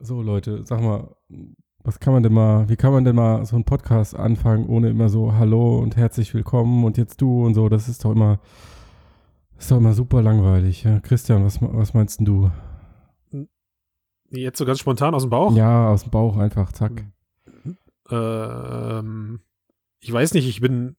So, Leute, sag mal, was kann man denn mal, wie kann man denn mal so einen Podcast anfangen, ohne immer so Hallo und herzlich willkommen und jetzt du und so? Das ist doch immer, ist doch immer super langweilig. Ja? Christian, was, was meinst du? Jetzt so ganz spontan aus dem Bauch? Ja, aus dem Bauch einfach, zack. Ähm, ich weiß nicht, ich bin,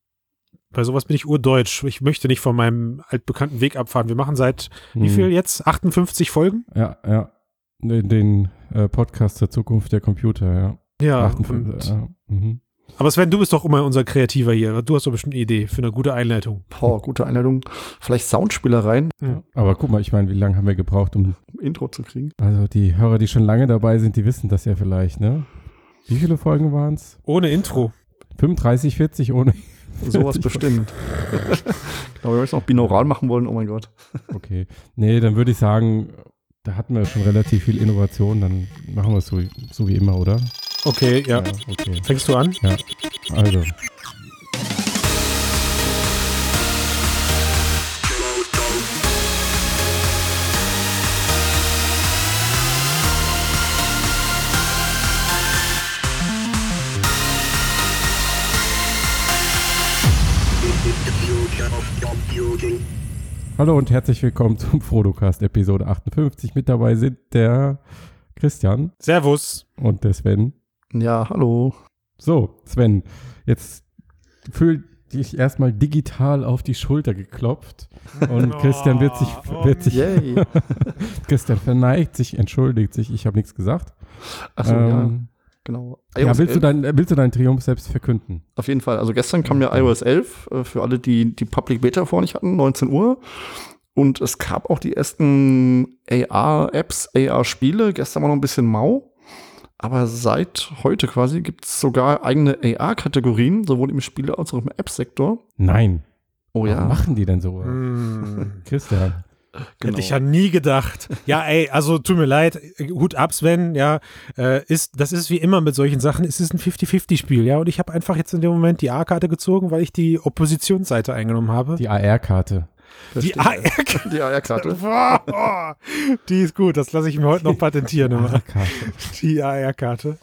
bei sowas bin ich urdeutsch. Ich möchte nicht von meinem altbekannten Weg abfahren. Wir machen seit, hm. wie viel jetzt? 58 Folgen? Ja, ja. Den, den äh, Podcast der Zukunft der Computer, ja. Ja. 58, ja. Mhm. Aber Sven, du bist doch immer unser Kreativer hier. Du hast doch bestimmt eine Idee für eine gute Einleitung. Boah, gute Einleitung. Vielleicht Soundspielereien. Ja. Aber guck mal, ich meine, wie lange haben wir gebraucht, um Intro zu kriegen? Also die Hörer, die schon lange dabei sind, die wissen das ja vielleicht, ne? Wie viele Folgen waren es? Ohne Intro. 35, 40 ohne. Sowas bestimmt. genau, wir müssen auch binaural machen wollen, oh mein Gott. okay. Nee, dann würde ich sagen, da hatten wir schon relativ viel Innovation, dann machen wir es so, so wie immer, oder? Okay, ja. ja okay. Fängst du an? Ja. Also. Hallo und herzlich willkommen zum Frodocast Episode 58. Mit dabei sind der Christian. Servus. Und der Sven. Ja, hallo. So, Sven, jetzt fühl dich erstmal digital auf die Schulter geklopft und oh, Christian wird sich, wird sich Christian verneigt sich, entschuldigt sich, ich habe nichts gesagt. Achso, ähm, ja. Genau. ja, willst du, dein, willst du deinen Triumph selbst verkünden? Auf jeden Fall. Also gestern kam ja iOS 11 äh, für alle, die die Public Beta vor nicht hatten, 19 Uhr. Und es gab auch die ersten AR-Apps, AR-Spiele. Gestern war noch ein bisschen mau. Aber seit heute quasi gibt es sogar eigene AR-Kategorien, sowohl im Spiele- als auch im App-Sektor. Nein. Oh ja. Was machen die denn so? Hm. Christian. Genau. Hätte ich ja nie gedacht. Ja, ey, also tut mir leid, Hut ab, Sven, ja, äh, ist, das ist wie immer mit solchen Sachen, es ist ein 50-50-Spiel, ja, und ich habe einfach jetzt in dem Moment die A-Karte gezogen, weil ich die Oppositionsseite eingenommen habe. Die AR-Karte. Die AR-Karte. Die AR-Karte. die ist gut, das lasse ich mir heute noch patentieren. Die AR-Karte.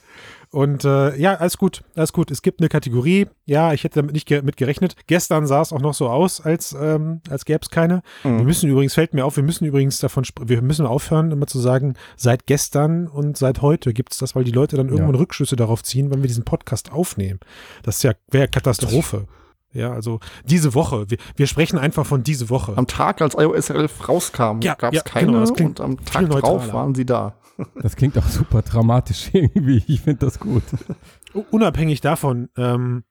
Und äh, ja, alles gut, alles gut. Es gibt eine Kategorie. Ja, ich hätte damit nicht ge mit gerechnet. Gestern sah es auch noch so aus, als, ähm, als gäbe es keine. Mhm. Wir müssen übrigens, fällt mir auf, wir müssen übrigens davon, wir müssen aufhören, immer zu sagen, seit gestern und seit heute gibt es das, weil die Leute dann irgendwann ja. Rückschlüsse darauf ziehen, wenn wir diesen Podcast aufnehmen. Das ist ja, wäre Katastrophe. Ja, also diese Woche. Wir, wir sprechen einfach von diese Woche. Am Tag, als iOS 11 rauskam, ja, gab es ja, keine genau, und am Tag drauf waren sie da. Das klingt auch super dramatisch irgendwie. Ich finde das gut. Unabhängig davon, ähm,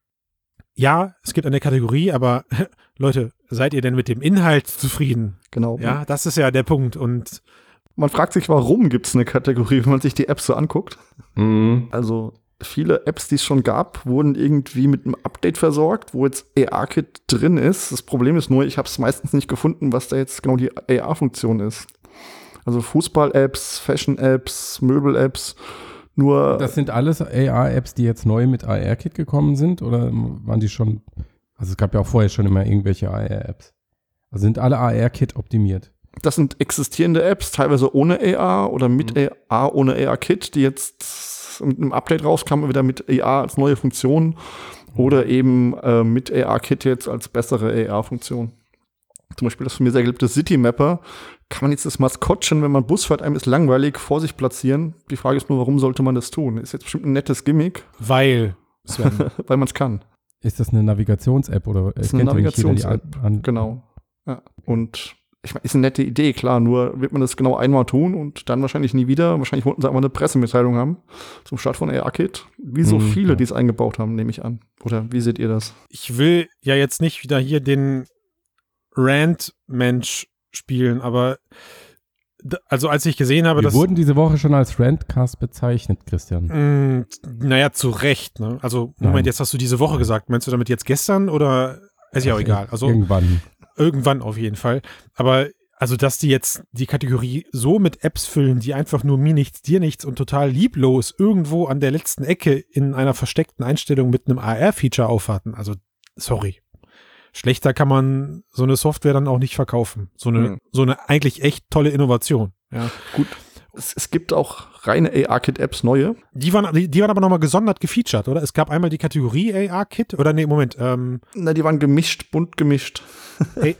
ja, es gibt eine Kategorie, aber Leute, seid ihr denn mit dem Inhalt zufrieden? Genau. Ja, das ist ja der Punkt. Und man fragt sich, warum gibt es eine Kategorie, wenn man sich die Apps so anguckt. Mhm. Also viele Apps, die es schon gab, wurden irgendwie mit einem Update versorgt, wo jetzt AR-Kit drin ist. Das Problem ist nur, ich habe es meistens nicht gefunden, was da jetzt genau die AR-Funktion ist. Also Fußball-Apps, Fashion-Apps, Möbel-Apps. Nur. Das sind alles AR-Apps, die jetzt neu mit AR-Kit gekommen sind? Oder waren die schon. Also es gab ja auch vorher schon immer irgendwelche AR-Apps. Also sind alle AR-Kit optimiert? Das sind existierende Apps, teilweise ohne AR oder mit mhm. AR ohne AR-Kit, die jetzt mit einem Update rauskamen, wieder mit AR als neue Funktion mhm. oder eben äh, mit AR-Kit jetzt als bessere AR-Funktion. Zum Beispiel das von mir sehr geliebte City Mapper kann man jetzt das Maskottchen, wenn man Bus fährt, einem ist langweilig, vor sich platzieren? Die Frage ist nur, warum sollte man das tun? Ist jetzt bestimmt ein nettes Gimmick. Weil, Weil man es kann. Ist das eine Navigations-App oder ist eine Navigations-App? Genau. Ja. Und ich meine, ist eine nette Idee, klar, nur wird man das genau einmal tun und dann wahrscheinlich nie wieder. Wahrscheinlich wollten sie einfach eine Pressemitteilung haben zum Start von AR-Kit. Wie so mhm, viele, ja. die es eingebaut haben, nehme ich an. Oder wie seht ihr das? Ich will ja jetzt nicht wieder hier den Rant-Mensch spielen, aber also als ich gesehen habe, Wir dass. wurden diese Woche schon als Rentcast bezeichnet, Christian. Mh, mm, naja, zu Recht, ne? Also, Moment, Nein. jetzt hast du diese Woche gesagt. Meinst du damit jetzt gestern oder ist ja auch egal. Also irgendwann. Irgendwann auf jeden Fall. Aber also, dass die jetzt die Kategorie so mit Apps füllen, die einfach nur mir nichts, dir nichts und total lieblos irgendwo an der letzten Ecke in einer versteckten Einstellung mit einem AR-Feature aufwarten. Also, sorry schlechter kann man so eine Software dann auch nicht verkaufen. So eine, mhm. so eine eigentlich echt tolle Innovation. Ja. Gut. Es, es gibt auch reine AR-Kit-Apps, neue. Die waren, die, die waren aber nochmal gesondert gefeatured, oder? Es gab einmal die Kategorie AR-Kit, oder nee, Moment. Ähm, Na, die waren gemischt, bunt gemischt.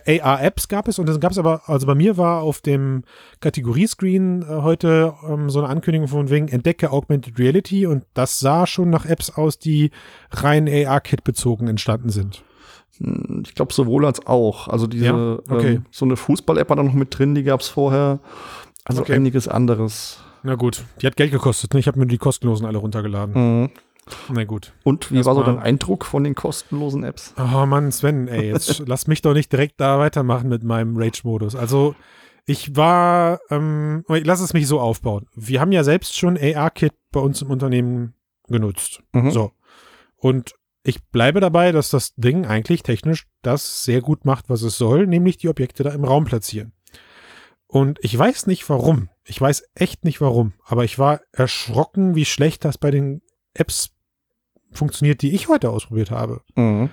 AR-Apps gab es und dann gab es aber, also bei mir war auf dem Kategoriescreen äh, heute ähm, so eine Ankündigung von wegen Entdecke Augmented Reality und das sah schon nach Apps aus, die rein AR-Kit bezogen entstanden sind. Ich glaube sowohl als auch. Also diese Ja? Okay. ähm, so eine Fußball-App war da noch mit drin, die gab es vorher. Also Okay. einiges anderes. Na gut, die hat Geld gekostet, ne? Ich habe mir die kostenlosen alle runtergeladen. Mhm. Na gut. Und wie Erst war so dein Eindruck von den kostenlosen Apps? Oh Mann, Sven, ey, jetzt lass mich doch nicht direkt da weitermachen mit meinem Rage-Modus. Also, ich war, ähm, lass es mich so aufbauen. Wir haben ja selbst schon AR-Kit bei uns im Unternehmen genutzt. Mhm. So. Und ich bleibe dabei, dass das Ding eigentlich technisch das sehr gut macht, was es soll, nämlich die Objekte da im Raum platzieren. Und ich weiß nicht warum. Ich weiß echt nicht warum. Aber ich war erschrocken, wie schlecht das bei den Apps funktioniert, die ich heute ausprobiert habe. Mhm.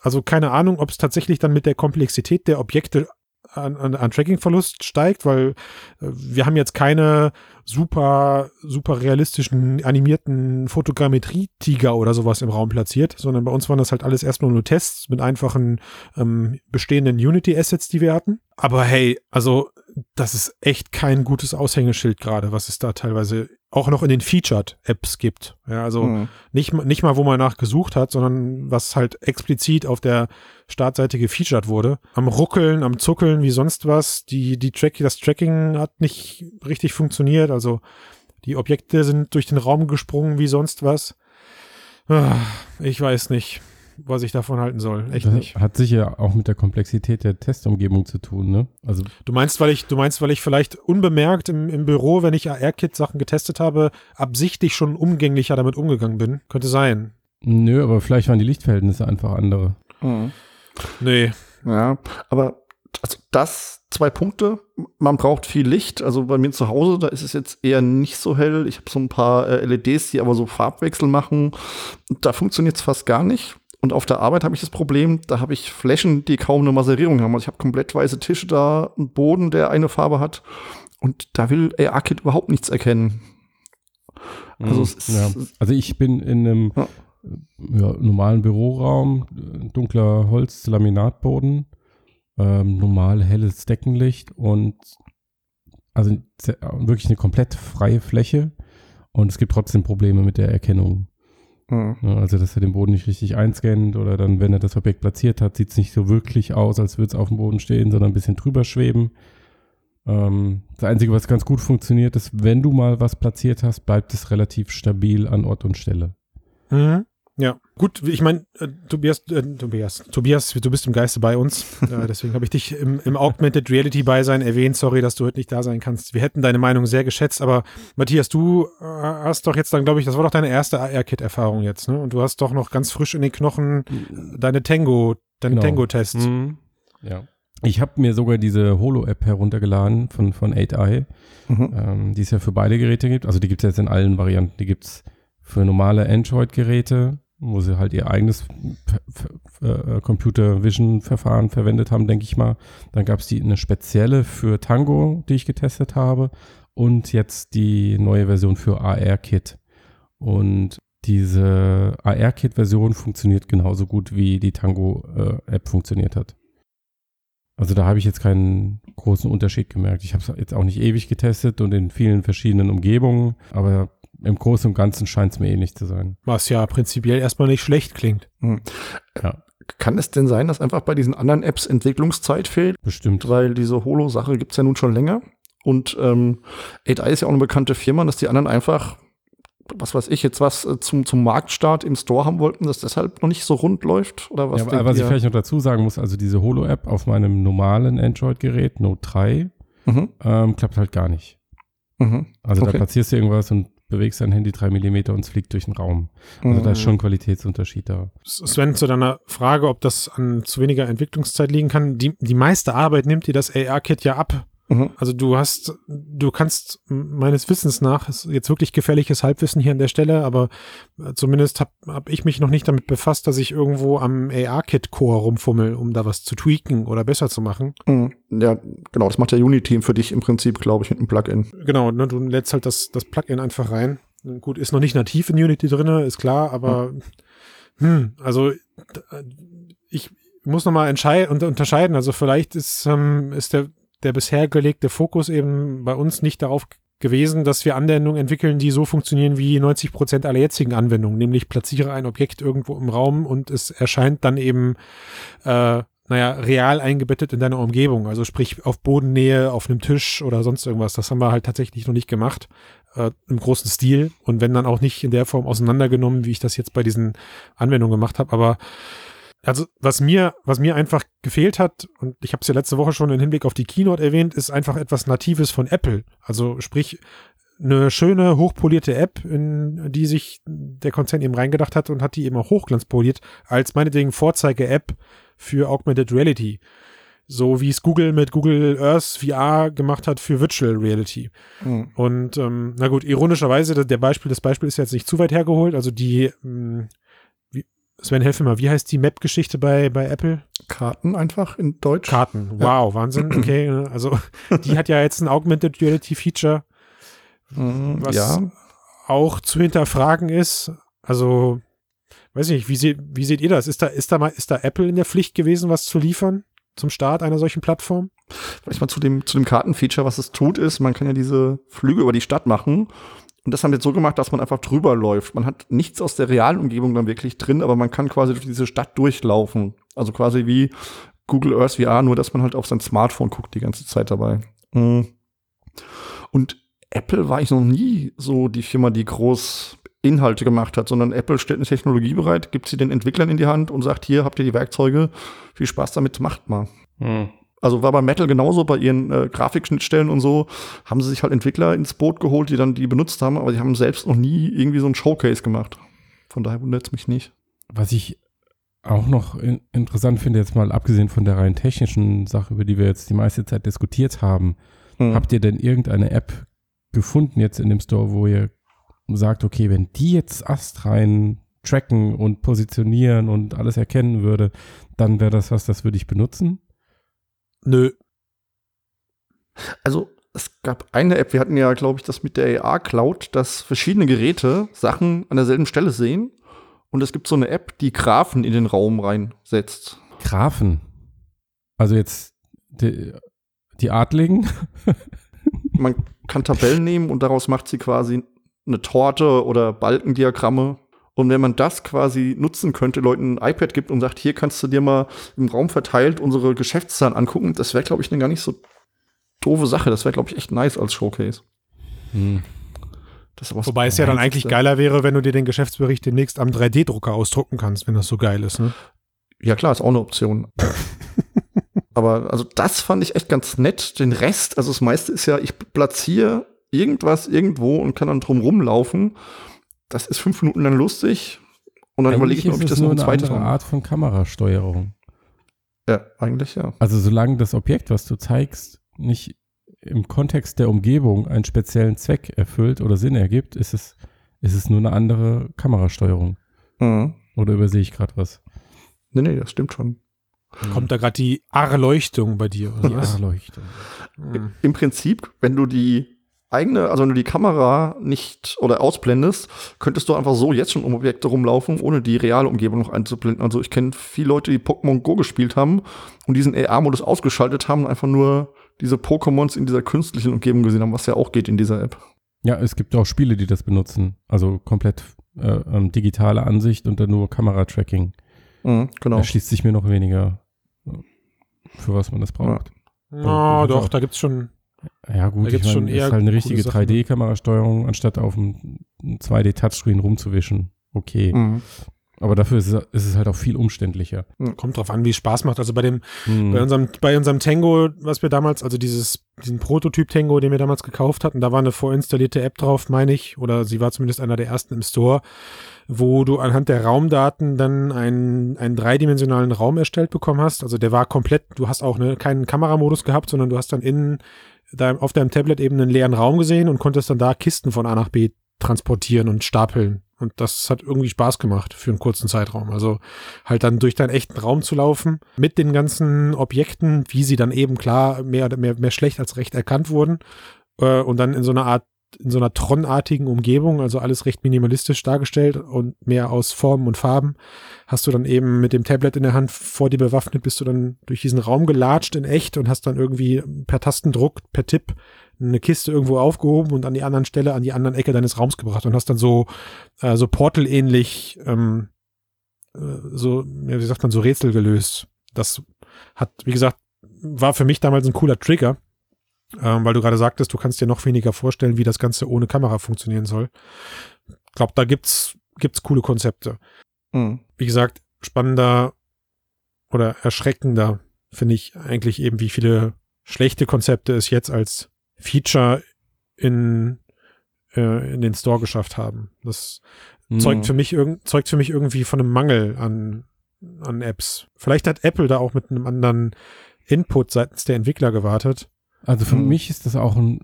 Also keine Ahnung, ob es tatsächlich dann mit der Komplexität der Objekte an, an, an Tracking-Verlust steigt, weil äh, wir haben jetzt keine super, super realistischen animierten Fotogrammetrie-Tiger oder sowas im Raum platziert, sondern bei uns waren das halt alles erstmal nur Tests mit einfachen ähm, bestehenden Unity-Assets, die wir hatten. Aber hey, also das ist echt kein gutes Aushängeschild gerade, was es da teilweise auch noch in den Featured-Apps gibt. Ja, also Mhm. nicht, nicht mal, wo man nachgesucht hat, sondern was halt explizit auf der Startseite gefeatured wurde. Am Ruckeln, am Zuckeln, wie sonst was. Die, die Track, das Tracking hat nicht richtig funktioniert. Also die Objekte sind durch den Raum gesprungen, wie sonst was. Ah, Ich weiß nicht, was ich davon halten soll. Echt Das nicht. hat sicher auch mit der Komplexität der Testumgebung zu tun, ne? Also Du meinst, weil ich, du meinst, weil ich vielleicht unbemerkt im, im Büro, wenn ich AR-Kit-Sachen getestet habe, absichtlich schon umgänglicher damit umgegangen bin? Könnte sein. nö, aber vielleicht waren die Lichtverhältnisse einfach andere. Mhm. Nee. Ja, aber also das zwei Punkte. Man braucht viel Licht. Also bei mir zu Hause, da ist es jetzt eher nicht so hell. Ich habe so ein paar äh, LEDs, die aber so Farbwechsel machen. Da funktioniert es fast gar nicht. Und auf der Arbeit habe ich das Problem, da habe ich Flächen, die kaum eine Maserierung haben. Also ich habe komplett weiße Tische da, einen Boden, der eine Farbe hat. Und da will AR-Kit überhaupt nichts erkennen. Also ist, ja. also ich bin in einem Ja. ja, normalen Büroraum, äh, dunkler Holz-Laminatboden, ähm, normal helles Deckenlicht und also ze- wirklich eine komplett freie Fläche und es gibt trotzdem Probleme mit der Erkennung. Mhm. Also, dass er den Boden nicht richtig einscannt oder dann, wenn er das Objekt platziert hat, sieht es nicht so wirklich aus, als würde es auf dem Boden stehen, sondern ein bisschen drüber schweben. Ähm, das Einzige, was ganz gut funktioniert, ist, wenn du mal was platziert hast, bleibt es relativ stabil an Ort und Stelle. Mhm. Ja, gut, ich meine, äh, Tobias, äh, Tobias, Tobias, du bist im Geiste bei uns. äh, deswegen habe ich dich im, im Augmented Reality Beisein erwähnt. Sorry, dass du heute nicht da sein kannst. Wir hätten deine Meinung sehr geschätzt, aber Matthias, du äh, hast doch jetzt dann, glaube ich, das war doch deine erste AR-Kit-Erfahrung jetzt, ne? Und du hast doch noch ganz frisch in den Knochen deine Tango, deine Genau. Tango-Tests. Ja. Ich habe mir sogar diese Holo-App heruntergeladen von, von 8i, Mhm. ähm, die es ja für beide Geräte gibt. Also die gibt es jetzt in allen Varianten. Die gibt es für normale Android-Geräte, wo sie halt ihr eigenes äh, Computer Vision-Verfahren verwendet haben, denke ich mal. Dann gab es die eine spezielle für Tango, die ich getestet habe. Und jetzt die neue Version für AR-Kit. Und diese AR-Kit-Version funktioniert genauso gut, wie die Tango-App funktioniert hat. Also da habe ich jetzt keinen großen Unterschied gemerkt. Ich habe es jetzt auch nicht ewig getestet und in vielen verschiedenen Umgebungen, aber im Großen und Ganzen scheint es mir ähnlich zu sein. Was ja prinzipiell erstmal nicht schlecht klingt. Ja, Kann es denn sein, dass einfach bei diesen anderen Apps Entwicklungszeit fehlt? bestimmt. weil diese Holo-Sache gibt's ja nun schon länger. Und ähm, 8i ist ja auch eine bekannte Firma, dass die anderen einfach, was weiß ich, jetzt was äh, zum, zum Marktstart im Store haben wollten, dass deshalb noch nicht so rund läuft? Oder was Ja, aber was ich vielleicht noch dazu sagen muss, also diese Holo-App auf meinem normalen Android-Gerät, Note 3, Mhm, ähm, klappt halt gar nicht. mhm, Also da Okay. platzierst du irgendwas und bewegst dein Handy drei Millimeter und es fliegt durch den Raum. Also da ist schon ein Qualitätsunterschied da. Sven, zu deiner Frage, ob das an zu weniger Entwicklungszeit liegen kann, die, die meiste Arbeit nimmt dir das AR-Kit ja ab. Mhm. Also du hast, du kannst meines Wissens nach, ist jetzt wirklich gefährliches Halbwissen hier an der Stelle, aber äh, zumindest habe hab ich mich noch nicht damit befasst, dass ich irgendwo am AR-Kit-Core rumfummel, um da was zu tweaken oder besser zu machen. Mhm. Ja, genau, das macht der Unity für dich im Prinzip, glaube ich, mit einem Plugin. Genau, ne, du lädst halt das, das Plugin einfach rein. Gut, ist noch nicht nativ in Unity drin, ist klar, aber mhm. hm, also ich muss nochmal unterscheiden. Also vielleicht ist, ähm, ist der der bisher gelegte Fokus eben bei uns nicht darauf gewesen, dass wir Anwendungen entwickeln, die so funktionieren wie 90 Prozent aller jetzigen Anwendungen, nämlich platziere ein Objekt irgendwo im Raum und es erscheint dann eben, äh, naja, real eingebettet in deiner Umgebung. Also sprich auf Bodennähe, auf einem Tisch oder sonst irgendwas. Das haben wir halt tatsächlich noch nicht gemacht äh, im großen Stil und wenn dann auch nicht in der Form auseinandergenommen, wie ich das jetzt bei diesen Anwendungen gemacht habe. Aber also was mir, was mir einfach gefehlt hat, und ich habe es ja letzte Woche schon im Hinblick auf die Keynote erwähnt, ist einfach etwas Natives von Apple. Also sprich, eine schöne, hochpolierte App, in die sich der Konzern eben reingedacht hat und hat die eben auch hochglanzpoliert, als meinetwegen Vorzeige-App für Augmented Reality. So wie es Google mit Google Earth VR gemacht hat für Virtual Reality. Mhm. Und ähm, na gut, ironischerweise, der Beispiel, das Beispiel ist jetzt nicht zu weit hergeholt. Also die mh, hm, Sven, helfe mal, wie heißt die Map-Geschichte bei, bei Apple? Karten einfach in Deutsch. Karten, wow, ja. Wahnsinn. Okay, also die hat ja jetzt ein Augmented Reality Feature, mhm, was ja. auch zu hinterfragen ist. Also, weiß ich nicht, wie, seht, wie seht ihr das? Ist da, ist, da mal, ist da Apple in der Pflicht gewesen, was zu liefern zum Start einer solchen Plattform? Vielleicht mal zu dem, zu dem Kartenfeature, was es tut, ist, man kann ja diese Flüge über die Stadt machen und das haben wir jetzt so gemacht, dass man einfach drüber läuft. Man hat nichts aus der realen Umgebung dann wirklich drin, aber man kann quasi durch diese Stadt durchlaufen. Also quasi wie Google Earth VR, nur dass man halt auf sein Smartphone guckt die ganze Zeit dabei. Mhm. Und Apple war ich noch nie so die Firma, die groß Inhalte gemacht hat, sondern Apple stellt eine Technologie bereit, gibt sie den Entwicklern in die Hand und sagt, hier habt ihr die Werkzeuge, viel Spaß damit, macht mal. Mhm. Also war bei Metal genauso, bei ihren äh, Grafikschnittstellen und so, haben sie sich halt Entwickler ins Boot geholt, die dann die benutzt haben, aber die haben selbst noch nie irgendwie so ein Showcase gemacht. Von daher wundert es mich nicht. Was ich auch noch in interessant finde, jetzt mal abgesehen von der rein technischen Sache, über die wir jetzt die meiste Zeit diskutiert haben, hm. habt ihr denn irgendeine App gefunden jetzt in dem Store, wo ihr sagt, okay, wenn die jetzt astrein tracken und positionieren und alles erkennen würde, dann wäre das was, das würde ich benutzen? Nö. Also es gab eine App, wir hatten ja, glaube ich, das mit der AR Cloud, dass verschiedene Geräte Sachen an derselben Stelle sehen. Und es gibt so eine App, die Graphen in den Raum reinsetzt. Graphen? Also jetzt die, die Adligen? Man kann Tabellen nehmen und daraus macht sie quasi eine Torte oder Balkendiagramme und wenn man das quasi nutzen könnte, Leuten ein iPad gibt und sagt, hier kannst du dir mal im Raum verteilt unsere Geschäftszahlen angucken, das wäre, glaube ich, eine gar nicht so doofe Sache. Das wäre, glaube ich, echt nice als Showcase. Hm. Wobei es ja dann eigentlich geiler wäre, wenn du dir den Geschäftsbericht demnächst am 3D-Drucker ausdrucken kannst, wenn das so geil ist. Ne? Ja, klar, ist auch eine Option. Aber also das fand ich echt ganz nett. Den Rest, also das meiste ist ja, ich platziere irgendwas irgendwo und kann dann drum rumlaufen das ist fünf Minuten lang lustig. Und dann überlege ich mir, ob ich das noch ein zweites Mal. Art von Kamerasteuerung. Ja, eigentlich ja. Also solange das Objekt, was du zeigst, nicht im Kontext der Umgebung einen speziellen Zweck erfüllt oder Sinn ergibt, ist es, ist es nur eine andere Kamerasteuerung. Mhm. Oder übersehe ich gerade was? Nee, nee, das stimmt schon. Kommt da gerade die Arleuchtung bei dir? Oder die Arleuchtung. Im Prinzip, wenn du die eigene, also wenn du die Kamera nicht oder ausblendest, könntest du einfach so jetzt schon um Objekte rumlaufen, ohne die reale Umgebung noch einzublenden. Also ich kenne viele Leute, die Pokémon Go gespielt haben und diesen AR-Modus ausgeschaltet haben und einfach nur diese Pokémons in dieser künstlichen Umgebung gesehen haben, was ja auch geht in dieser App. Ja, es gibt auch Spiele, die das benutzen. Also komplett äh, ähm, digitale Ansicht und dann nur Kameratracking. Mhm, genau. Da schließt sich mir noch weniger, äh, für was man das braucht. Ja, oh, doch, da gibt es schon ja, gut, da ich meine, ist halt eine richtige 3D-Kamerasteuerung, anstatt auf einem 2D-Touchscreen rumzuwischen. Okay. Mhm. Aber dafür ist es, ist es, halt auch viel umständlicher. Kommt drauf an, wie es Spaß macht. Also bei dem, mhm. bei unserem, bei unserem Tango, was wir damals, also dieses diesen Prototyp Tango, den wir damals gekauft hatten. Da war eine vorinstallierte App drauf, meine ich, oder sie war zumindest einer der ersten im Store, wo du anhand der Raumdaten dann einen, einen dreidimensionalen Raum erstellt bekommen hast. Also der war komplett, du hast auch ne, keinen Kameramodus gehabt, sondern du hast dann in deinem, auf deinem Tablet eben einen leeren Raum gesehen und konntest dann da Kisten von A nach B transportieren und stapeln. Und das hat irgendwie Spaß gemacht für einen kurzen Zeitraum. Also halt dann durch deinen echten Raum zu laufen mit den ganzen Objekten, wie sie dann eben klar mehr, mehr, mehr schlecht als recht erkannt wurden. Äh, und dann in so einer Art, in so einer Tron-artigen Umgebung, also alles recht minimalistisch dargestellt und mehr aus Formen und Farben, hast du dann eben mit dem Tablet in der Hand vor dir bewaffnet, bist du dann durch diesen Raum gelatscht in echt und hast dann irgendwie per Tastendruck, per Tipp eine Kiste irgendwo aufgehoben und an die anderen Stelle, an die anderen Ecke deines Raums gebracht und hast dann so, äh, so Portal-ähnlich, ähm, äh, so, ja, wie sagt man, so Rätsel gelöst. Das hat, wie gesagt, war für mich damals ein cooler Trigger, ähm, weil du gerade sagtest, du kannst dir noch weniger vorstellen, wie das Ganze ohne Kamera funktionieren soll. Ich glaube, da gibt's, gibt's coole Konzepte. Mhm. Wie gesagt, spannender oder erschreckender finde ich eigentlich eben, wie viele schlechte Konzepte es jetzt als Feature in, äh, in den Store geschafft haben. Das mhm. zeugt, für mich zeugt für mich irgendwie von einem Mangel an, an Apps. Vielleicht hat Apple da auch mit einem anderen Input seitens der Entwickler gewartet. Also für mhm. mich ist das auch ein,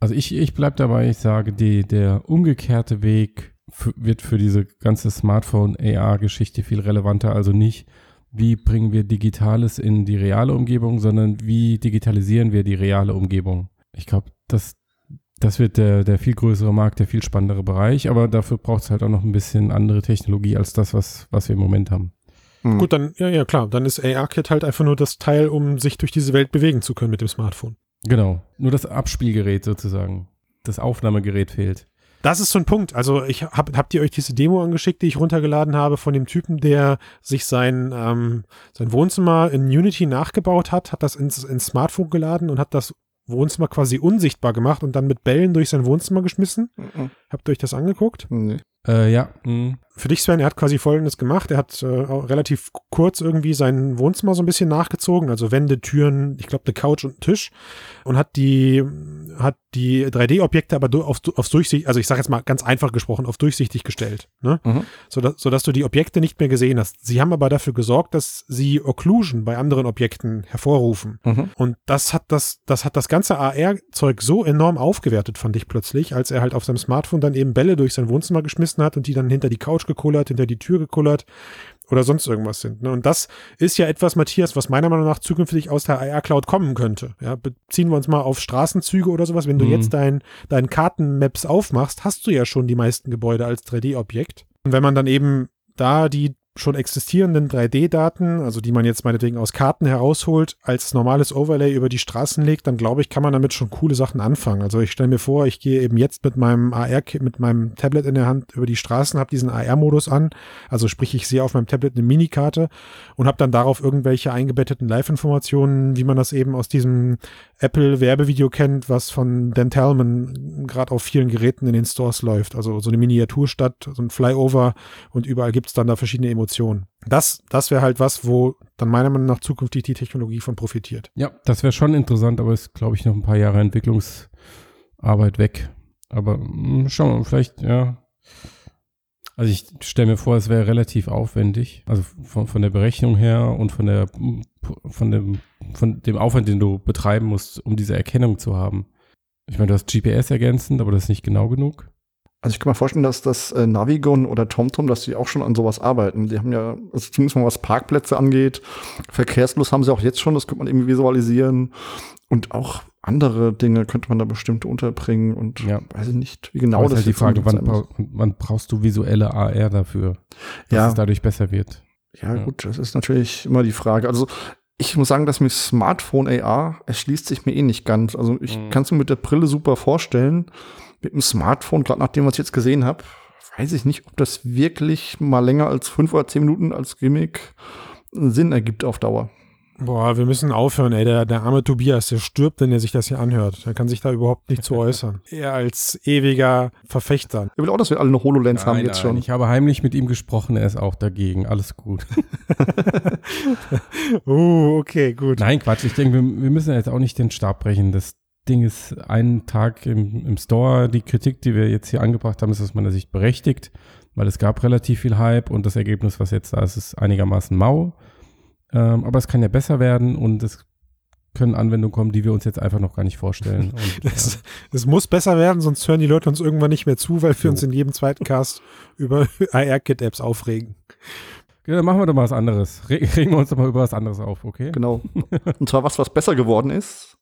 also ich, ich bleib dabei, ich sage, die, der umgekehrte Weg wird für diese ganze Smartphone-AR-Geschichte viel relevanter. Also nicht, wie bringen wir Digitales in die reale Umgebung, sondern wie digitalisieren wir die reale Umgebung. Ich glaube, das, das wird der, der viel größere Markt, der viel spannendere Bereich, aber dafür braucht es halt auch noch ein bisschen andere Technologie als das, was, was wir im Moment haben. Mhm. Gut, dann, ja, ja, klar, dann ist AR-Kit halt einfach nur das Teil, um sich durch diese Welt bewegen zu können mit dem Smartphone. Genau, nur das Abspielgerät sozusagen. Das Aufnahmegerät fehlt. Das ist so ein Punkt. Also ich hab, habt ihr euch diese Demo angeschickt, die ich runtergeladen habe von dem Typen, der sich sein, ähm, sein Wohnzimmer in Unity nachgebaut hat, hat das ins, ins Smartphone geladen und hat das Wohnzimmer quasi unsichtbar gemacht und dann mit Bällen durch sein Wohnzimmer geschmissen. Mhm. Habt ihr euch das angeguckt? Nee. Äh, ja. Mhm. Für dich, Sven, er hat quasi Folgendes gemacht. Er hat äh, relativ kurz irgendwie sein Wohnzimmer so ein bisschen nachgezogen, also Wände, Türen, ich glaube eine Couch und einen Tisch und hat die hat die 3D-Objekte aber auf, auf Durchsicht, also ich sage jetzt mal ganz einfach gesprochen, auf durchsichtig gestellt, ne? Mhm. Sodass, sodass du die Objekte nicht mehr gesehen hast. Sie haben aber dafür gesorgt, dass sie Occlusion bei anderen Objekten hervorrufen. Mhm. Und das hat das, das hat das ganze AR-Zeug so enorm aufgewertet, fand ich plötzlich, als er halt auf seinem Smartphone dann eben Bälle durch sein Wohnzimmer geschmissen hat und die dann hinter die Couch gekullert, hinter die Tür gekullert oder sonst irgendwas sind. Ne? Und das ist ja etwas, Matthias, was meiner Meinung nach zukünftig aus der AR Cloud kommen könnte. Ja, beziehen wir uns mal auf Straßenzüge oder sowas. Wenn du mhm. jetzt dein, dein Kartenmaps aufmachst, hast du ja schon die meisten Gebäude als 3D-Objekt. Und wenn man dann eben da die schon existierenden 3D-Daten, also die man jetzt meinetwegen aus Karten herausholt, als normales Overlay über die Straßen legt, dann glaube ich, kann man damit schon coole Sachen anfangen. Also ich stelle mir vor, ich gehe eben jetzt mit meinem AR, mit meinem Tablet in der Hand über die Straßen, habe diesen AR-Modus an, also sprich, ich sehe auf meinem Tablet eine Minikarte und habe dann darauf irgendwelche eingebetteten Live-Informationen, wie man das eben aus diesem Apple-Werbevideo kennt, was von Dan Tellman gerade auf vielen Geräten in den Stores läuft. Also so eine Miniaturstadt, so ein Flyover und überall gibt es dann da verschiedene Emotionen. Das, das wäre halt was, wo dann meiner Meinung nach zukünftig die Technologie von profitiert. Ja, das wäre schon interessant, aber ist, glaube ich, noch ein paar Jahre Entwicklungsarbeit weg. Aber mh, hm, schauen wir mal, vielleicht, ja, also ich stelle mir vor, es wäre relativ aufwendig, also von, von der Berechnung her und von der von dem von dem Aufwand, den du betreiben musst, um diese Erkennung zu haben. Ich meine, du hast GPS ergänzend, aber das ist nicht genau genug. Also ich kann mir vorstellen, dass das äh, Navigon oder TomTom, dass die auch schon an sowas arbeiten. Die haben ja, also zumindest mal was Parkplätze angeht, Verkehrsfluss haben sie auch jetzt schon, das könnte man irgendwie visualisieren. Und auch andere Dinge könnte man da bestimmt unterbringen und ja. weiß ich nicht, wie genau das ist. Halt die Frage, wann, wann, brauchst du visuelle AR dafür, dass ja. es dadurch besser wird? Ja, ja, gut, das ist natürlich immer die Frage. Also ich muss sagen, dass mir Smartphone AR erschließt sich mir eh nicht ganz. Also ich mhm. kann es mir mit der Brille super vorstellen. Mit dem Smartphone, gerade nachdem was ich jetzt gesehen habe, weiß ich nicht, ob das wirklich mal länger als fünf oder zehn Minuten als Gimmick Sinn ergibt auf Dauer. Boah, wir müssen aufhören, ey. Der, der arme Tobias, der stirbt, wenn er sich das hier anhört. Er kann sich da überhaupt nicht zu äußern. Er als ewiger Verfechter. Er will auch, dass wir alle eine HoloLens nein, haben jetzt nein, schon. Ich habe heimlich mit ihm gesprochen, er ist auch dagegen. Alles gut. uh, okay, gut. Nein, Quatsch. Ich denke, wir, wir müssen jetzt auch nicht den Stab brechen. Das Ding ist einen Tag im, im Store. Die Kritik, die wir jetzt hier angebracht haben, ist aus meiner Sicht berechtigt, weil es gab relativ viel Hype und das Ergebnis, was jetzt da ist, ist einigermaßen mau. Ähm, aber es kann ja besser werden und es können Anwendungen kommen, die wir uns jetzt einfach noch gar nicht vorstellen. Es ja. muss besser werden, sonst hören die Leute uns irgendwann nicht mehr zu, weil wir so. uns in jedem zweiten Cast über AR-Kit-Apps aufregen. Ja, machen wir doch mal was anderes. Regen wir uns doch mal über was anderes auf, okay? Genau. Und zwar was, was besser geworden ist,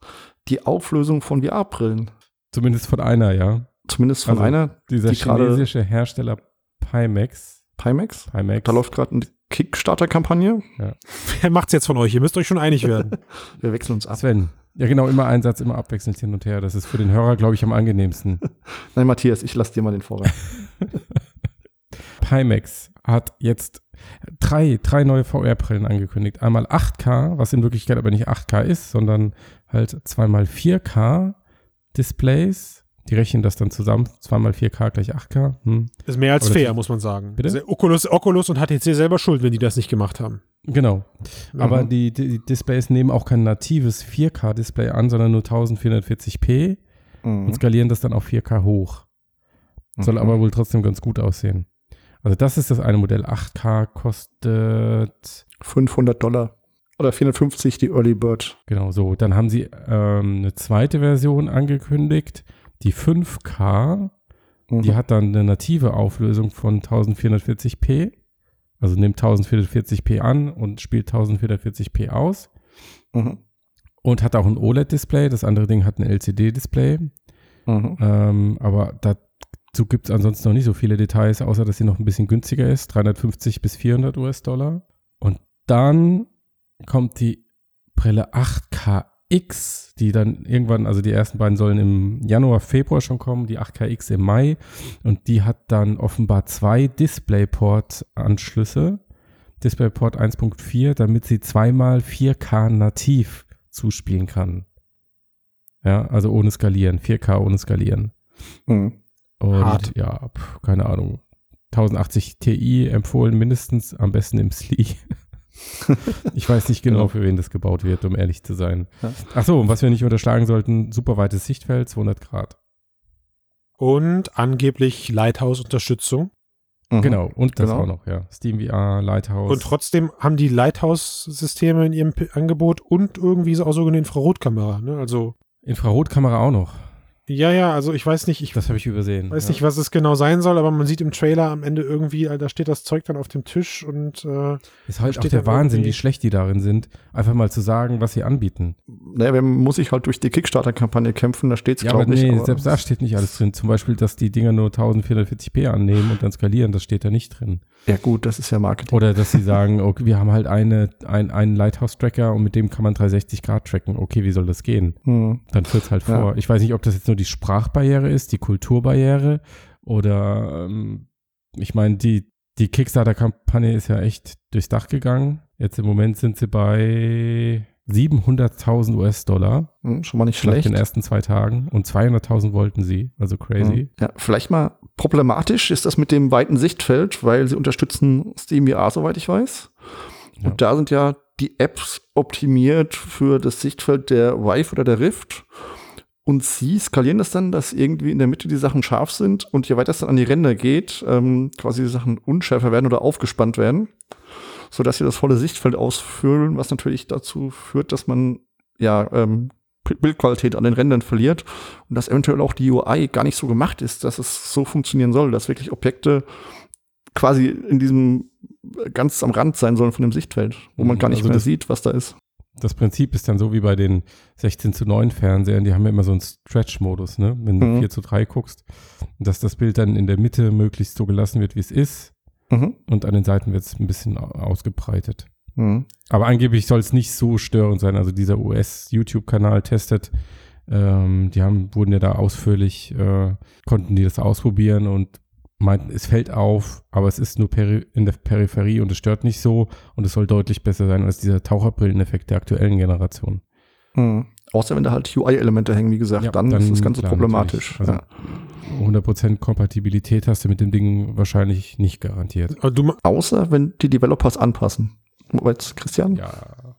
die Auflösung von VR-Brillen. Zumindest von einer, ja. Zumindest von also einer. Dieser die chinesische Hersteller Pimax. Pimax? Pimax. Da läuft gerade ein Kickstarter-Kampagne. Ja. Wer macht's jetzt von euch? Ihr müsst euch schon einig werden. Wir wechseln uns ab. Sven. Ja, genau, immer Einsatz, immer abwechselnd hin und her. Das ist für den Hörer, glaube ich, am angenehmsten. Nein, Matthias, ich lasse dir mal den Vorrang. Pimax hat jetzt drei, drei neue VR-Brillen angekündigt. Einmal 8K, was in Wirklichkeit aber nicht 8K ist, sondern halt zweimal 4K Displays die rechnen das dann zusammen, 2x4K gleich 8K. Hm. Ist mehr als Oder fair, muss man sagen. Bitte? Also Oculus, Oculus und HTC selber schuld, wenn die das nicht gemacht haben. Genau. Mhm. Aber die, die, Displays nehmen auch kein natives 4K-Display an, sondern nur 1440p mhm. und skalieren das dann auf 4K hoch. Soll mhm. aber wohl trotzdem ganz gut aussehen. Also das ist das eine Modell. 8K kostet 500 Dollar. Oder 450 die Early Bird. Genau so. Dann haben sie ähm, eine zweite Version angekündigt. Die 5K, mhm. die hat dann eine native Auflösung von 1440p. Also nimmt 1440p an und spielt 1440p aus. Mhm. Und hat auch ein OLED-Display. Das andere Ding hat ein LCD-Display. Mhm. Ähm, aber dazu gibt es ansonsten noch nicht so viele Details, außer dass sie noch ein bisschen günstiger ist. 350 bis 400 US-Dollar. Und dann kommt die Brille 8K X, die dann irgendwann, also die ersten beiden sollen im Januar, Februar schon kommen, die 8KX im Mai. Und die hat dann offenbar zwei DisplayPort-Anschlüsse. DisplayPort 1.4, damit sie zweimal 4K nativ zuspielen kann. Ja, also ohne skalieren, 4K ohne skalieren. Mhm. Und Hart. ja, pf, keine Ahnung. 1080 Ti empfohlen mindestens, am besten im SLI. ich weiß nicht genau, für wen das gebaut wird, um ehrlich zu sein. Ja. Ach so, was wir nicht unterschlagen sollten, super weites Sichtfeld, 200 Grad. Und angeblich Lighthouse-Unterstützung. Mhm. Genau, und das genau. auch noch, ja. SteamVR, Lighthouse. Und trotzdem haben die Lighthouse-Systeme in ihrem Angebot und irgendwie auch so eine Infrarotkamera, ne? Also. Infrarotkamera auch noch. Ja, ja, also ich weiß nicht, ich das habe ich übersehen. Weiß ja. nicht, was es genau sein soll, aber man sieht im Trailer am Ende irgendwie, da steht das Zeug dann auf dem Tisch und äh, ist halt auch der Wahnsinn, wie schlecht die darin sind, einfach mal zu sagen, was sie anbieten. Naja, man muss sich halt durch die Kickstarter-Kampagne kämpfen, da steht es, ja, glaube ich. Nee, selbst da steht nicht alles drin. Zum Beispiel, dass die Dinger nur 1440p annehmen und dann skalieren, das steht da nicht drin. Ja gut, das ist ja Marketing. Oder dass sie sagen, okay, wir haben halt eine, ein, einen Lighthouse-Tracker und mit dem kann man 360 Grad tracken. Okay, wie soll das gehen? Hm. Dann führt es halt vor. Ja. Ich weiß nicht, ob das jetzt nur die Sprachbarriere ist, die Kulturbarriere oder ähm, ich meine, die, die Kickstarter-Kampagne ist ja echt durchs Dach gegangen. Jetzt im Moment sind sie bei 700.000 US-Dollar. Hm, schon mal nicht schlecht. In den ersten zwei Tagen. Und 200.000 wollten sie. Also crazy. Hm. Ja, vielleicht mal problematisch ist das mit dem weiten Sichtfeld, weil sie unterstützen SteamVR, soweit ich weiß. Ja. Und da sind ja die Apps optimiert für das Sichtfeld der Vive oder der Rift. Und sie skalieren das dann, dass irgendwie in der Mitte die Sachen scharf sind und je weiter es dann an die Ränder geht, ähm, quasi die Sachen unschärfer werden oder aufgespannt werden sodass sie das volle Sichtfeld ausfüllen, was natürlich dazu führt, dass man ja ähm, Bildqualität an den Rändern verliert und dass eventuell auch die UI gar nicht so gemacht ist, dass es so funktionieren soll, dass wirklich Objekte quasi in diesem ganz am Rand sein sollen von dem Sichtfeld, wo man mhm, gar nicht also mehr sieht, was da ist. Das Prinzip ist dann so wie bei den 16 zu 9 Fernsehern, die haben ja immer so einen Stretch-Modus, ne? Wenn du mhm. 4 zu 3 guckst, dass das Bild dann in der Mitte möglichst so gelassen wird, wie es ist Mhm. Und an den Seiten wird es ein bisschen ausgebreitet. Mhm. Aber angeblich soll es nicht so störend sein. Also dieser US-YouTube-Kanal testet, ähm, die haben, wurden ja da ausführlich, äh, konnten die das ausprobieren und meint, es fällt auf, aber es ist nur in der Peripherie und es stört nicht so und es soll deutlich besser sein als dieser Taucherbrilleneffekt der aktuellen Generation. Mhm. Außer wenn da halt UI-Elemente hängen, wie gesagt, ja, dann, dann, ist das Ganze klar, problematisch. Also, ja. 100% Kompatibilität hast du mit dem Ding wahrscheinlich nicht garantiert. Außer wenn die Developers anpassen. Jetzt, Christian? Ja.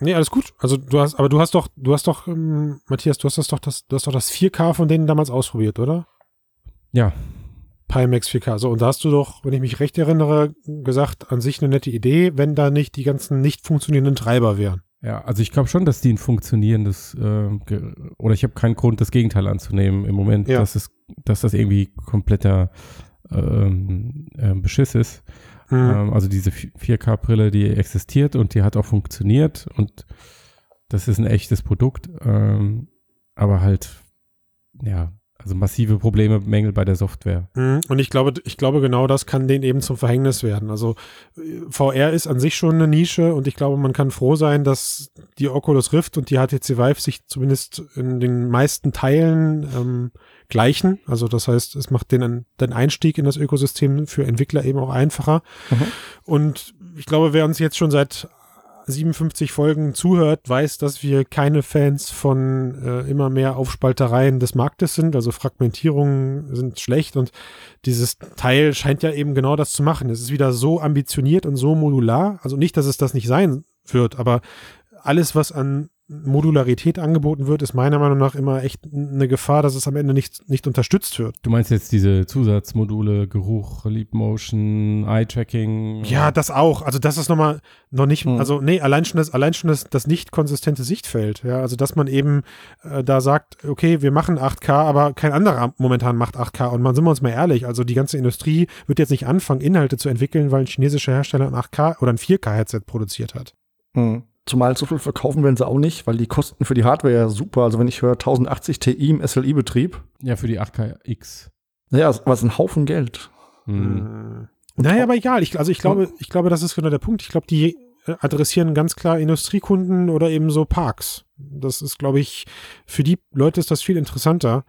nee, alles gut. Also du hast, aber du hast doch, du hast doch, ähm, Matthias, du hast das doch das, du hast doch das 4K von denen damals ausprobiert, oder? Ja. Pimax 4K. So, und da hast du doch, wenn ich mich recht erinnere, gesagt, an sich eine nette Idee, wenn da nicht die ganzen nicht funktionierenden Treiber wären. Ja, also ich glaube schon, dass die ein funktionierendes äh, oder ich habe keinen Grund, das Gegenteil anzunehmen im Moment, ja. dass es, dass das irgendwie kompletter ähm, äh, Beschiss ist. Mhm. Ähm, also diese 4K-Brille, die existiert und die hat auch funktioniert und das ist ein echtes Produkt, ähm, aber halt ja also massive Probleme, Mängel bei der Software. Mhm. Und ich glaube, ich glaube, genau das kann denen eben zum Verhängnis werden. Also äh, VR ist an sich schon eine Nische und ich glaube, man kann froh sein, dass die Oculus Rift und die HTC Vive sich zumindest in den meisten Teilen ähm, gleichen. Also das heißt, es macht den, den Einstieg in das Ökosystem für Entwickler eben auch einfacher. Mhm. Und ich glaube, wer uns jetzt schon seit 57 Folgen zuhört, weiß, dass wir keine Fans von äh, immer mehr Aufspaltereien des Marktes sind. Also Fragmentierungen sind schlecht und dieses Teil scheint ja eben genau das zu machen. Es ist wieder so ambitioniert und so modular. Also nicht, dass es das nicht sein wird, aber alles, was an Modularität angeboten wird, ist meiner Meinung nach immer echt eine Gefahr, dass es am Ende nicht, nicht unterstützt wird. Du meinst jetzt diese Zusatzmodule, Geruch, Leap Motion, Eye-Tracking? Ja, das auch. Also das ist nochmal noch nicht, hm. also nee, allein schon das, allein schon das, das nicht konsistente Sichtfeld. Ja, also dass man eben äh, da sagt, okay, wir machen 8K, aber kein anderer momentan macht 8K. Und man sind wir uns mal ehrlich, also die ganze Industrie wird jetzt nicht anfangen, Inhalte zu entwickeln, weil ein chinesischer Hersteller ein 8K oder ein 4K-Headset produziert hat. Hm. Zumal so viel verkaufen werden sie auch nicht, weil die Kosten für die Hardware ja super. Also wenn ich höre 1080 Ti im SLI-Betrieb. Ja, für die 8KX. Naja, aber es ist ein Haufen Geld. Hm. Naja, aber egal. Ich, also ich glaube, ich glaube, das ist genau der Punkt. Ich glaube, die äh, adressieren ganz klar Industriekunden oder eben so Parks. Das ist, glaube ich, für die Leute ist das viel interessanter,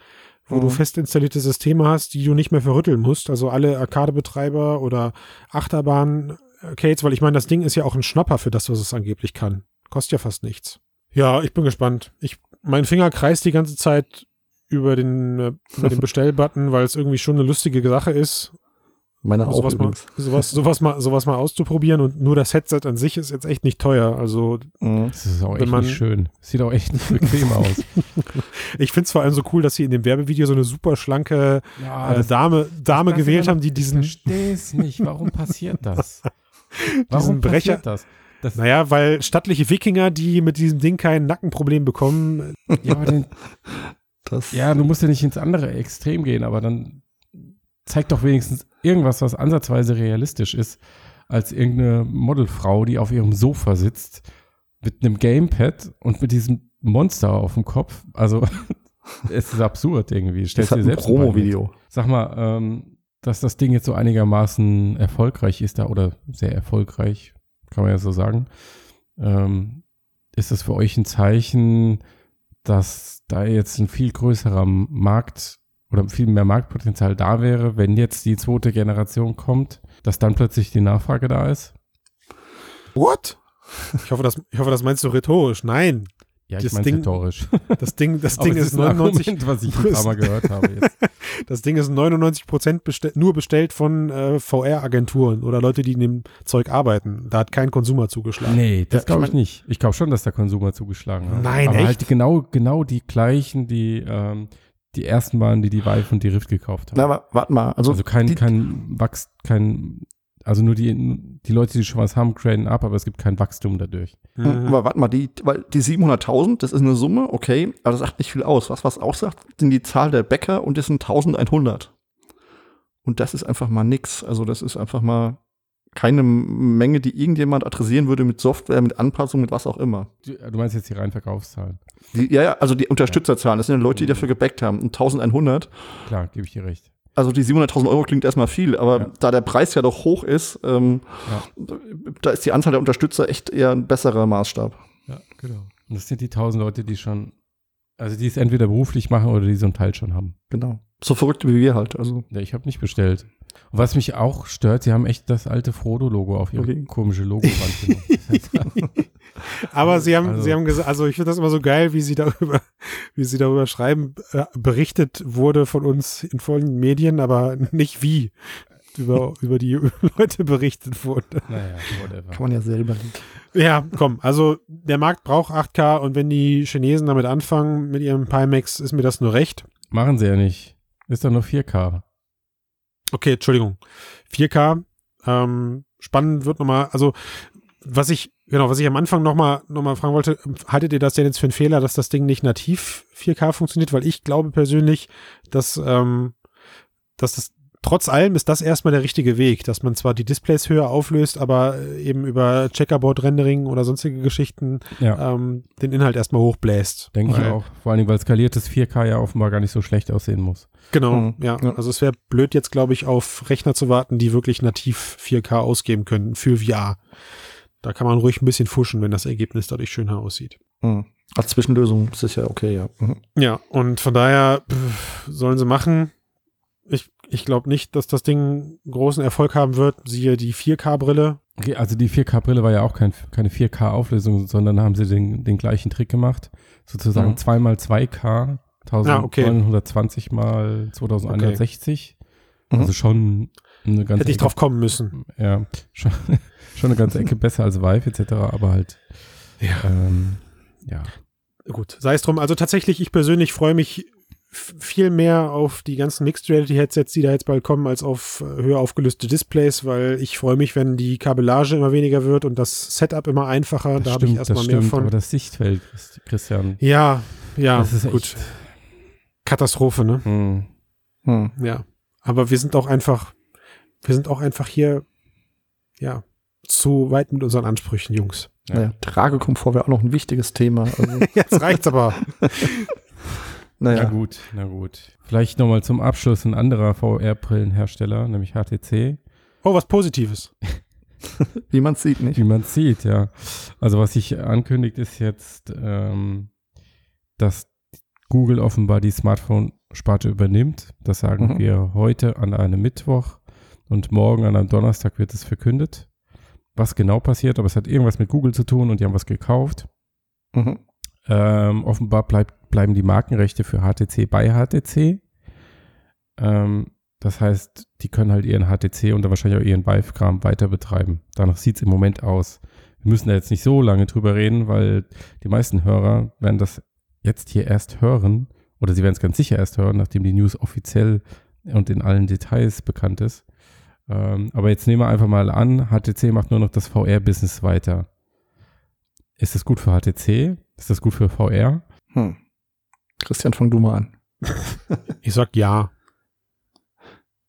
wo mhm. du fest installierte Systeme hast, die du nicht mehr verrütteln musst. Also alle Arcade-Betreiber oder Achterbahn-Arcades, weil ich meine, das Ding ist ja auch ein Schnapper für das, was es angeblich kann. Kostet ja fast nichts. Ja, ich bin gespannt. Ich, mein Finger kreist die ganze Zeit über den, äh, über den Bestellbutton, weil es irgendwie schon eine lustige Sache ist. Meine auch sowas mal, sowas, sowas, mal, sowas mal auszuprobieren und nur das Headset an sich ist jetzt echt nicht teuer. Also mhm. das ist auch echt man, nicht schön. Sieht auch echt nicht bequem aus. ich finde es vor allem so cool, dass sie in dem Werbevideo so eine super schlanke ja, äh, Dame, Dame gewählt haben, die diesen. Ich verstehe es nicht. Warum passiert das? Warum Brecher, passiert das? Das naja, weil stattliche Wikinger, die mit diesem Ding kein Nackenproblem bekommen. Ja, aber den, das ja, du musst ja nicht ins andere Extrem gehen, aber dann zeig doch wenigstens irgendwas, was ansatzweise realistisch ist, als irgendeine Modelfrau, die auf ihrem Sofa sitzt mit einem Gamepad und mit diesem Monster auf dem Kopf. Also es ist absurd irgendwie. Stellst dir selbst ein Promo-Video. Sag mal, ähm, dass das Ding jetzt so einigermaßen erfolgreich ist da oder sehr erfolgreich, kann man ja so sagen. Ähm, ist das für euch ein Zeichen, dass da jetzt ein viel größerer Markt oder viel mehr Marktpotenzial da wäre, wenn jetzt die zweite Generation kommt, dass dann plötzlich die Nachfrage da ist? What? Ich hoffe, das, ich hoffe, das meinst du rhetorisch. Nein. Ja, ich meine rhetorisch. Das Ding, das Ding ist, ist 99, Argument, was ich ein paar Mal gehört habe jetzt. das Ding ist 99 Prozent bestell, nur bestellt von äh, VR-Agenturen oder Leute, die in dem Zeug arbeiten. Da hat kein Konsumer zugeschlagen. Nee, das glaube ich nicht. Ich glaube schon, dass der Konsumer zugeschlagen hat. Nein, Aber echt? halt genau, genau die gleichen, die ähm, die ersten waren, die die Vive und die Rift gekauft haben. Na, warte mal. Also, also kein, kein Wachs, kein also nur die, die Leute, die schon was haben, graden ab, aber es gibt kein Wachstum dadurch. Mhm. Aber warte mal, die, weil die 700.000, das ist eine Summe, okay, aber das sagt nicht viel aus. Was was auch sagt, sind die Zahl der Bäcker und das sind 1100. Und das ist einfach mal nix. Also das ist einfach mal keine Menge, die irgendjemand adressieren würde mit Software, mit Anpassung, mit was auch immer. Du meinst jetzt die reinen Verkaufszahlen? Die, ja, ja, also die Unterstützerzahlen, das sind ja Leute, die dafür gebackt haben. Und 1100. Klar, gebe ich dir recht. Also die 700.000 Euro klingt erstmal viel, aber ja. da der Preis ja doch hoch ist, ähm, ja. da ist die Anzahl der Unterstützer echt eher ein besserer Maßstab. Ja, genau. Und das sind die 1000 Leute, die schon, also die es entweder beruflich machen oder die so einen Teil schon haben. Genau. So verrückt wie wir halt. Also. Ja, ich habe nicht bestellt. Und was mich auch stört, sie haben echt das alte Frodo-Logo auf ihre okay. komische Logo-Wand genommen. Aber sie haben, also, sie haben gesagt, also ich finde das immer so geil, wie sie darüber, wie sie darüber schreiben, äh, berichtet wurde von uns in vollen Medien, aber nicht wie über, über die Leute berichtet wurde. Naja, whatever. Kann man ja selber. Ja, komm, also der Markt braucht 8K und wenn die Chinesen damit anfangen, mit ihrem Pimax, ist mir das nur recht. Machen sie ja nicht. Ist doch nur 4K. Okay, Entschuldigung. 4K. Ähm, spannend wird nochmal, also was ich, genau, was ich am Anfang nochmal noch mal fragen wollte, haltet ihr das denn jetzt für einen Fehler, dass das Ding nicht nativ 4K funktioniert? Weil ich glaube persönlich, dass, ähm, dass das trotz allem ist das erstmal der richtige Weg, dass man zwar die Displays höher auflöst, aber eben über Checkerboard-Rendering oder sonstige Geschichten ja. ähm, den Inhalt erstmal hochbläst. Denke ich auch. Vor allem, weil skaliertes 4K ja offenbar gar nicht so schlecht aussehen muss. Genau, mhm. ja. Also es wäre blöd jetzt, glaube ich, auf Rechner zu warten, die wirklich nativ 4K ausgeben können für VR. Da kann man ruhig ein bisschen fuschen, wenn das Ergebnis dadurch schöner aussieht. Mhm. Als Zwischenlösung ist es ja okay, ja. Mhm. Ja, und von daher pff, sollen sie machen. Ich, ich glaube nicht, dass das Ding großen Erfolg haben wird. Siehe die 4K-Brille. Okay, also die 4K-Brille war ja auch kein, keine 4K-Auflösung, sondern haben sie den, den gleichen Trick gemacht. Sozusagen mhm. 2x2K, 1920 ah, okay. mal 2160. Okay. Also schon eine ganze Hätte ich drauf kommen müssen. Ja, schon, schon eine ganze Ecke besser als Vive etc., aber halt. Ja. Ähm, ja. Gut, sei es drum. Also tatsächlich, ich persönlich freue mich viel mehr auf die ganzen Mixed Reality Headsets, die da jetzt bald kommen, als auf äh, höher aufgelöste Displays, weil ich freue mich, wenn die Kabellage immer weniger wird und das Setup immer einfacher. Das da habe ich erstmal mehr von. Aber das Sichtfeld, Christian. Ja, ja, das ist gut. Katastrophe, ne? Hm. Hm. Ja. Aber wir sind auch einfach, wir sind auch einfach hier, ja, zu weit mit unseren Ansprüchen, Jungs. Ja. Naja, Tragekomfort wäre auch noch ein wichtiges Thema. Also. Jetzt reicht's aber. Naja. Na gut, na gut. Vielleicht nochmal zum Abschluss ein anderer VR-Brillenhersteller, nämlich HTC. Oh, was Positives. Wie man sieht, nicht? Wie man sieht, ja. Also was sich ankündigt, ist jetzt, ähm, dass Google offenbar die Smartphone-Sparte übernimmt. Das sagen mhm. wir heute an einem Mittwoch und morgen an einem Donnerstag wird es verkündet. Was genau passiert, aber es hat irgendwas mit Google zu tun und die haben was gekauft. Mhm. Ähm, offenbar bleibt, bleiben die Markenrechte für HTC bei HTC. Ähm, das heißt, die können halt ihren HTC und dann wahrscheinlich auch ihren Vive-Kram weiter betreiben. Danach sieht es im Moment aus. Wir müssen da jetzt nicht so lange drüber reden, weil die meisten Hörer werden das jetzt hier erst hören, oder sie werden es ganz sicher erst hören, nachdem die News offiziell und in allen Details bekannt ist. Ähm, aber jetzt nehmen wir einfach mal an, HTC macht nur noch das VR-Business weiter. Ist das gut für HTC? Ist das gut für VR? Hm. Christian, fang du mal an. ich sag ja.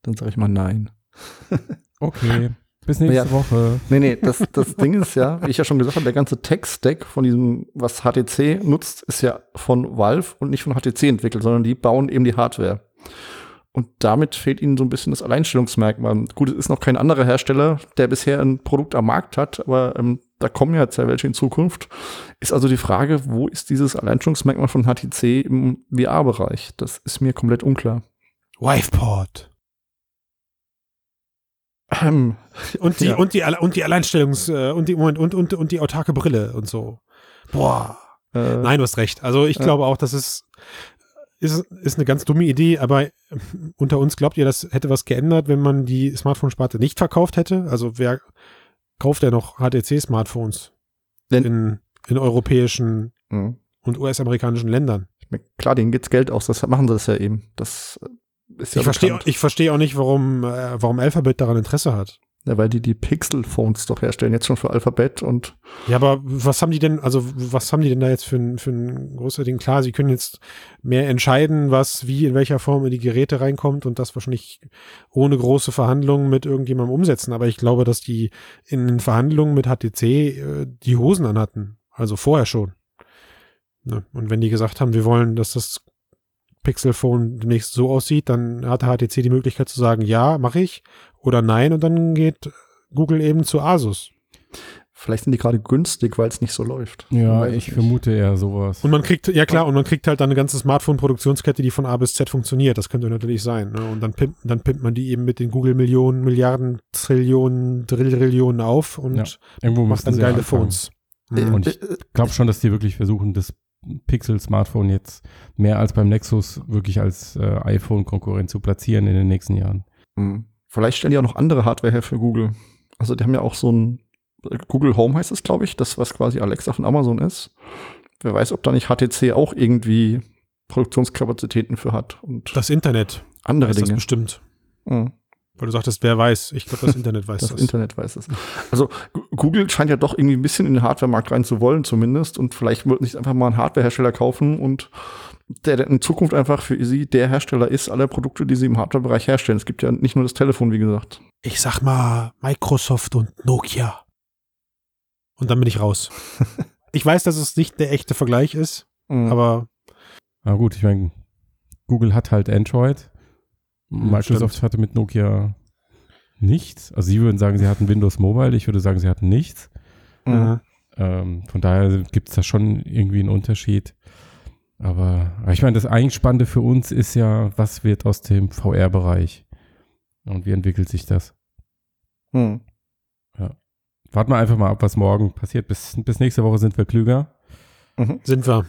Dann sag ich mal nein. okay. Bis nächste ja, Woche. Nee, nee, das, das Ding ist ja, wie ich ja schon gesagt habe, der ganze Tech-Stack von diesem, was HTC nutzt, ist ja von Valve und nicht von HTC entwickelt, sondern die bauen eben die Hardware. Und damit fehlt ihnen so ein bisschen das Alleinstellungsmerkmal. Gut, es ist noch kein anderer Hersteller, der bisher ein Produkt am Markt hat, aber ähm, da kommen ja zwei welche in Zukunft. Ist also die Frage, wo ist dieses Alleinstellungsmerkmal von HTC im VR-Bereich? Das ist mir komplett unklar. Wiveport. Ähm, und die, ja. und die, und die Alleinstellungs, äh, und die, Moment, und, und, und die autarke Brille und so. Boah. Äh, Nein, du hast recht. Also ich äh, glaube auch, das ist, ist, ist eine ganz dumme Idee, aber unter uns glaubt ihr, das hätte was geändert, wenn man die Smartphone-Sparte nicht verkauft hätte? Also wer kauft denn noch HTC-Smartphones in, in europäischen mhm. und US-amerikanischen Ländern? Klar, denen geht's Geld aus, das machen sie das ja eben. Das ist ja ich verstehe ich verstehe auch nicht, warum, äh, warum Alphabet daran Interesse hat. Ja, weil die die Pixel-Phones doch herstellen, jetzt schon für Alphabet und. Ja, aber was haben die denn, also was haben die denn da jetzt für ein, für Ding? Klar, sie können jetzt mehr entscheiden, was, wie, in welcher Form in die Geräte reinkommt und das wahrscheinlich ohne große Verhandlungen mit irgendjemandem umsetzen. Aber ich glaube, dass die in den Verhandlungen mit HTC äh, die Hosen anhatten. Also vorher schon. Ne? Und wenn die gesagt haben, wir wollen, dass das Pixel Phone demnächst so aussieht, dann hat HTC die Möglichkeit zu sagen, ja, mache ich oder nein und dann geht Google eben zu Asus. Vielleicht sind die gerade günstig, weil es nicht so läuft. Ja, ich nicht. vermute eher sowas. Und man kriegt, ja klar, und man kriegt halt dann eine ganze Smartphone-Produktionskette, die von A bis Z funktioniert. Das könnte natürlich sein. Ne? Und dann pimpt, dann pimpt man die eben mit den Google-Millionen, Milliarden, Trillionen, Drillillionen auf und ja, macht dann geile Phones. Mhm. Und ich glaube schon, dass die wirklich versuchen, das Pixel-Smartphone jetzt mehr als beim Nexus wirklich als äh, iPhone-Konkurrent zu platzieren in den nächsten Jahren. Mhm. Vielleicht stellen die auch noch andere Hardware her für Google. Also die haben ja auch so ein Google Home heißt es, glaube ich, das, was quasi Alexa von Amazon ist. Wer weiß, ob da nicht HTC auch irgendwie Produktionskapazitäten für hat. Und das Internet. Andere weiß Dinge. Das bestimmt. Mhm. Weil du sagtest, wer weiß. Ich glaube, das Internet weiß das. Das Internet weiß es. Also Google scheint ja doch irgendwie ein bisschen in den Hardware-Markt rein zu wollen zumindest. Und vielleicht wollten sich einfach mal einen Hardware-Hersteller kaufen und der in Zukunft einfach für sie der Hersteller ist aller Produkte, die sie im Hardware-Bereich herstellen. Es gibt ja nicht nur das Telefon, wie gesagt. Ich sag mal Microsoft und Nokia. Und dann bin ich raus. ich weiß, dass es nicht der echte Vergleich ist, mhm. aber. Na gut, ich meine, Google hat halt Android. Microsoft Stimmt. hatte mit Nokia nichts. Also sie würden sagen, sie hatten Windows Mobile, ich würde sagen, sie hatten nichts. Mhm. Ähm, von daher gibt es da schon irgendwie einen Unterschied. Aber, aber ich meine, das eigentlich Spannende für uns ist ja, was wird aus dem VR-Bereich? Und wie entwickelt sich das? Hm. Ja. Warten wir einfach mal ab, was morgen passiert. Bis, bis nächste Woche sind wir klüger. Mhm. Sind wir.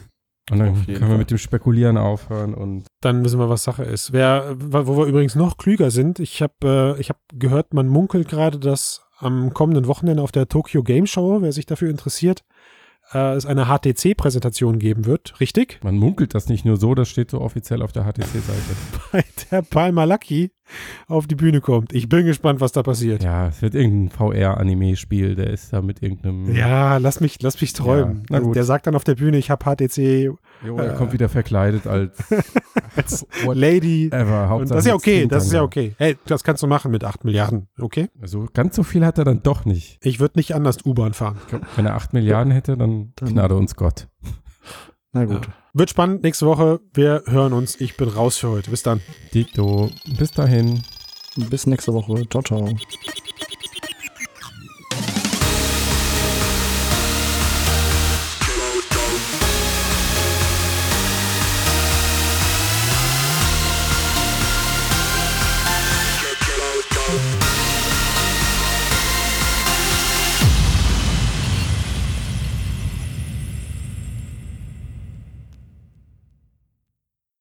Und dann können wir Fall. mit dem Spekulieren aufhören und dann wissen wir, was Sache ist. Wer, wo wir übrigens noch klüger sind, ich habe äh, hab gehört, man munkelt gerade, dass am kommenden Wochenende auf der Tokyo Game Show, wer sich dafür interessiert, äh, es eine HTC-Präsentation geben wird, richtig? Man munkelt das nicht nur so, das steht so offiziell auf der HTC-Seite. Bei der Palma Lucky auf die Bühne kommt. Ich bin gespannt, was da passiert. Ja, es wird irgendein VR-Anime-Spiel, der ist da mit irgendeinem. Ja, lass mich, lass mich träumen. Ja, der sagt dann auf der Bühne, ich habe HTC. Jo, er äh, kommt wieder verkleidet als, als Lady. Ever, das ist ja okay, das ist ja okay. Hey, das kannst du machen mit 8 Milliarden, okay? Also ganz so viel hat er dann doch nicht. Ich würde nicht anders U-Bahn fahren. Glaub, wenn er 8 Milliarden hätte, dann, dann gnade uns Gott. Na gut. Ja. Wird spannend nächste Woche. Wir hören uns. Ich bin raus für heute. Bis dann. Dito. Bis dahin. Bis nächste Woche. Ciao, ciao.